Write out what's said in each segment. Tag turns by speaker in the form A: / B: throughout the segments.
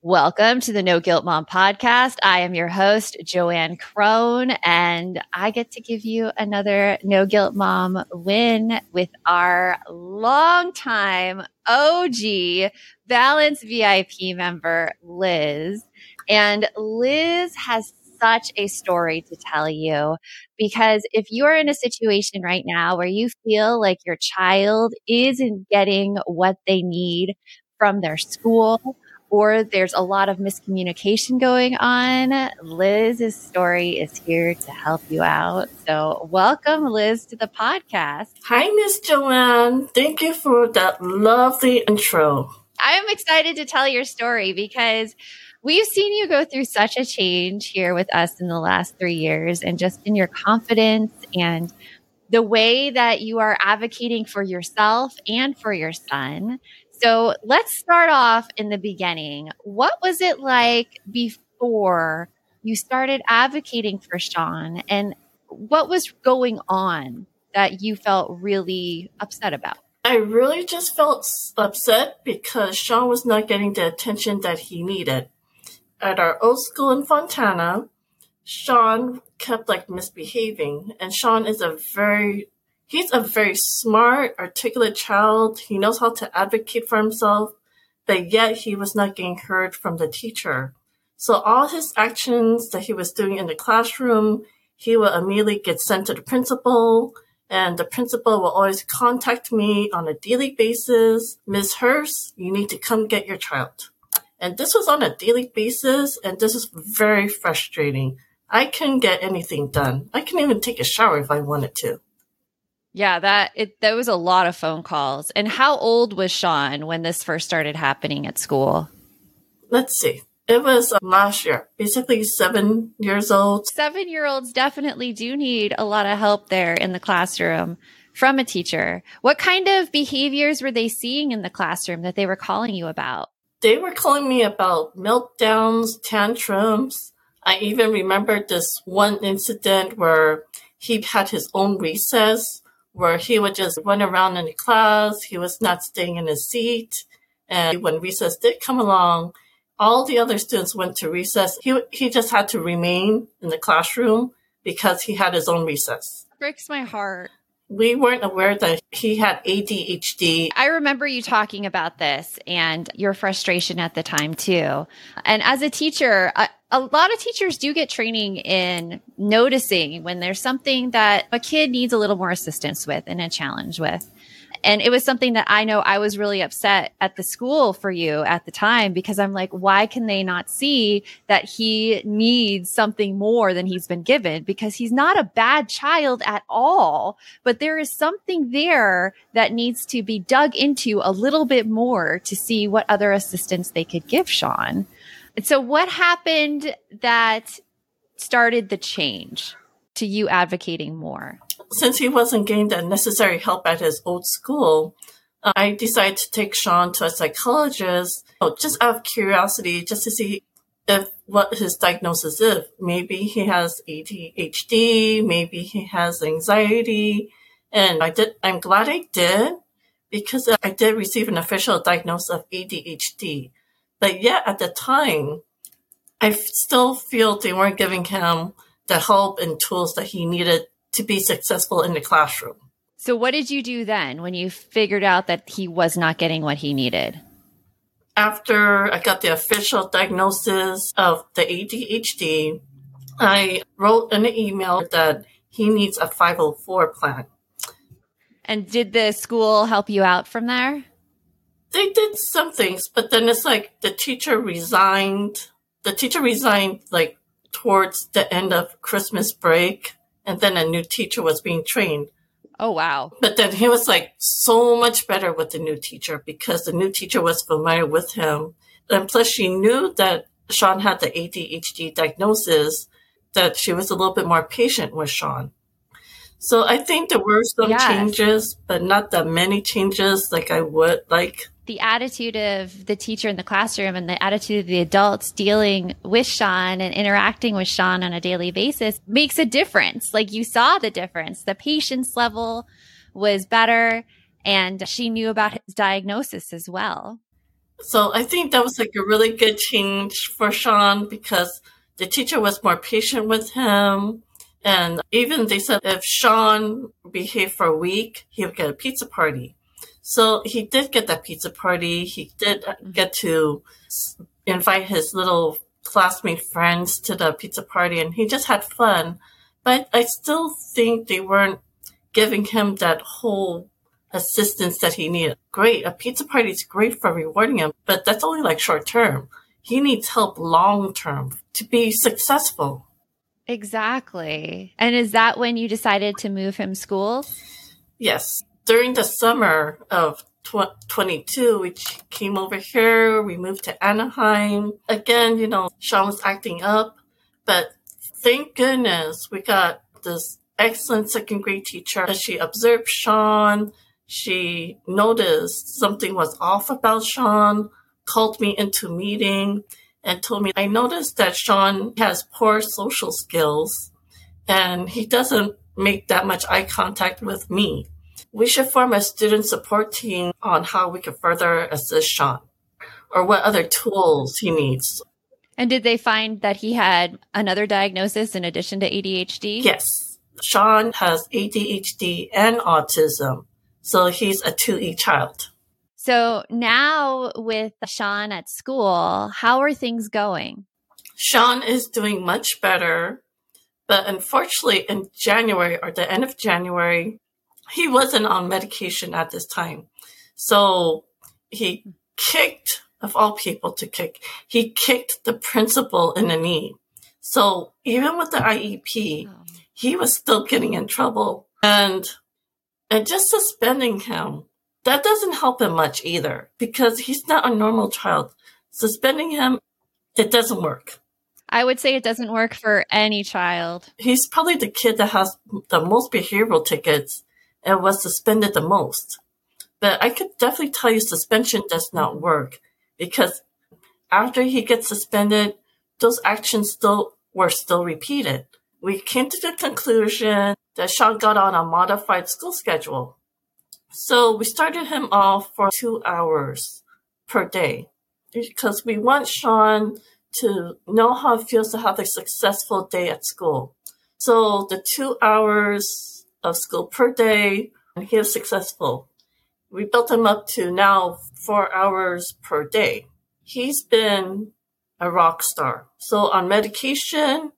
A: Welcome to the No Guilt Mom podcast. I am your host, JoAnn Crohn, and I get to give you another No Guilt Mom win with our longtime OG Balance VIP member, Liz. And Liz has such a story to tell you because if you are in a situation right now where you feel like your child isn't getting what they need from their school, or there's a lot of miscommunication going on, Liz's story is here to help you out. So, welcome, Liz, to the podcast.
B: Hi, Miss JoAnn. Thank you for that lovely intro.
A: I'm excited to tell your story because we've seen you go through such a change here with us in the last three years and just in your confidence and the way that you are advocating for yourself and for your son. So let's start off in the beginning. What was it like before you started advocating for Sean and what was going on that you felt really upset about?
B: I really just felt upset because Sean was not getting the attention that he needed. At our old school in Fontana, Sean kept like misbehaving, and Sean is a very He's a very smart, articulate child. He knows how to advocate for himself, but yet he was not getting heard from the teacher. So all his actions that he was doing in the classroom, he will immediately get sent to the principal, and the principal will always contact me on a daily basis. Miss Hurst, you need to come get your child. And this was on a daily basis, and this is very frustrating. I couldn't get anything done. I couldn't even take a shower if I wanted to.
A: Yeah, that it that was a lot of phone calls. And how old was Sean when this first started happening at school?
B: Let's see. It was uh, last year, basically seven years old.
A: Seven year olds definitely do need a lot of help there in the classroom from a teacher. What kind of behaviors were they seeing in the classroom that they were calling you about?
B: They were calling me about meltdowns, tantrums. I even remember this one incident where he had his own recess where he would just run around in the class. He was not staying in his seat. And when recess did come along, all the other students went to recess. He, he just had to remain in the classroom because he had his own recess.
A: Breaks my heart.
B: We weren't aware that he had ADHD.
A: I remember you talking about this and your frustration at the time too. And as a teacher, a lot of teachers do get training in noticing when there's something that a kid needs a little more assistance with and a challenge with. And it was something that I know I was really upset at the school for you at the time because I'm like, why can they not see that he needs something more than he's been given? Because he's not a bad child at all, but there is something there that needs to be dug into a little bit more to see what other assistance they could give Sean. So, what happened that started the change to you advocating more?
B: Since he wasn't getting the necessary help at his old school, I decided to take Sean to a psychologist just out of curiosity, just to see if what his diagnosis is. Maybe he has ADHD, maybe he has anxiety. And I did, I'm glad I did because I did receive an official diagnosis of ADHD. But yet at the time, I still feel they weren't giving him the help and tools that he needed to be successful in the classroom.
A: So, what did you do then when you figured out that he was not getting what he needed?
B: After I got the official diagnosis of the ADHD, I wrote an email that he needs a 504 plan.
A: And did the school help you out from there?
B: they did some things, but then it's like the teacher resigned. The teacher resigned like towards the end of Christmas break, and then a new teacher was being trained.
A: Oh wow.
B: But then he was like so much better with the new teacher because the new teacher was familiar with him. And plus she knew that Sean had the ADHD diagnosis, that she was a little bit more patient with Sean. So I think there were some yes. changes, but not that many changes like I would like
A: the attitude of the teacher in the classroom and the attitude of the adults dealing with Sean and interacting with Sean on a daily basis makes a difference. Like you saw the difference. The patience level was better and she knew about his diagnosis as well.
B: So I think that was like a really good change for Sean because the teacher was more patient with him. And even they said if Sean behaved for a week, he would get a pizza party. So he did get that pizza party. He did mm-hmm. get to invite his little classmate friends to the pizza party and he just had fun. But I still think they weren't giving him that whole assistance that he needed. Great. A pizza party is great for rewarding him, but that's only like short term. He needs help long term to be successful.
A: Exactly. And is that when you decided to move him schools?
B: Yes. During the summer of tw- 22, we came over here. We moved to Anaheim. Again, you know, Sean was acting up, but thank goodness we got this excellent second grade teacher. She observed Sean. She noticed something was off about Sean, called me into meeting and told me, I noticed that Sean has poor social skills and he doesn't make that much eye contact with me. We should form a student support team on how we can further assist Sean or what other tools he needs.
A: And did they find that he had another diagnosis in addition to ADHD?
B: Yes. Sean has ADHD and autism. So he's a 2E child.
A: So now with Sean at school, how are things going?
B: Sean is doing much better. But unfortunately, in January or the end of January, he wasn't on medication at this time. So he kicked, of all people to kick, he kicked the principal in the knee. So even with the IEP, oh. he was still getting in trouble. And and just suspending him, that doesn't help him much either because he's not a normal child. Suspending him, it doesn't work.
A: I would say it doesn't work for any child.
B: He's probably the kid that has the most behavioral tickets and was suspended the most. But I could definitely tell you suspension does not work because after he gets suspended, those actions still were still repeated. We came to the conclusion that Sean got on a modified school schedule. So we started him off for two hours per day because we want Sean to know how it feels to have a successful day at school. So the two hours of school per day, and he was successful. We built him up to now four hours per day. He's been a rock star. So on medication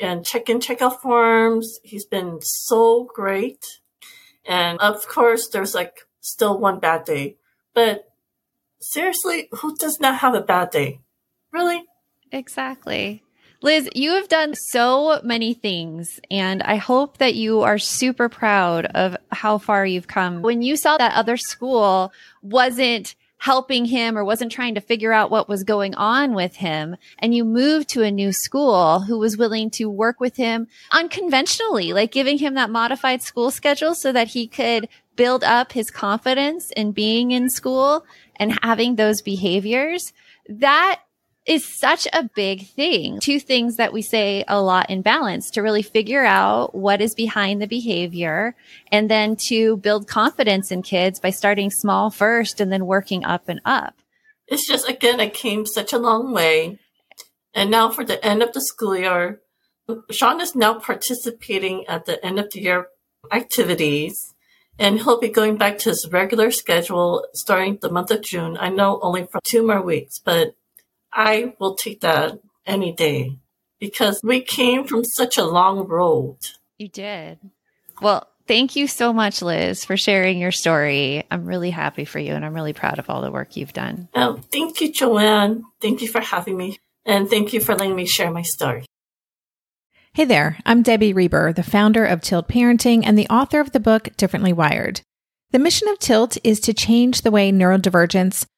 B: and check-in check-out forms, he's been so great. And of course, there's like still one bad day, but seriously, who does not have a bad day? Really?
A: Exactly. Liz, you have done so many things, and I hope that you are super proud of how far you've come. When you saw that other school wasn't helping him or wasn't trying to figure out what was going on with him. And you moved to a new school who was willing to work with him unconventionally, like giving him that modified school schedule so that he could build up his confidence in being in school and having those behaviors. That is such a big thing. Two things that we say a lot in balance to really figure out what is behind the behavior and then to build confidence in kids by starting small first and then working up and up.
B: It's just, again, it came such a long way. And now for the end of the school year, Sean is now participating at the end of the year activities and he'll be going back to his regular schedule starting the month of June. I know only for two more weeks, but I will take that any day because we came from such a long road.
A: You did. Well, thank you so much, Liz, for sharing your story. I'm really happy for you and I'm really proud of all the work you've done.
B: Oh, thank you, JoAnn. Thank you for having me. And thank you for letting me share my story.
C: Hey there, I'm Debbie Reber, the founder of Tilt Parenting and the author of the book Differently Wired. The mission of Tilt is to change the way neurodivergence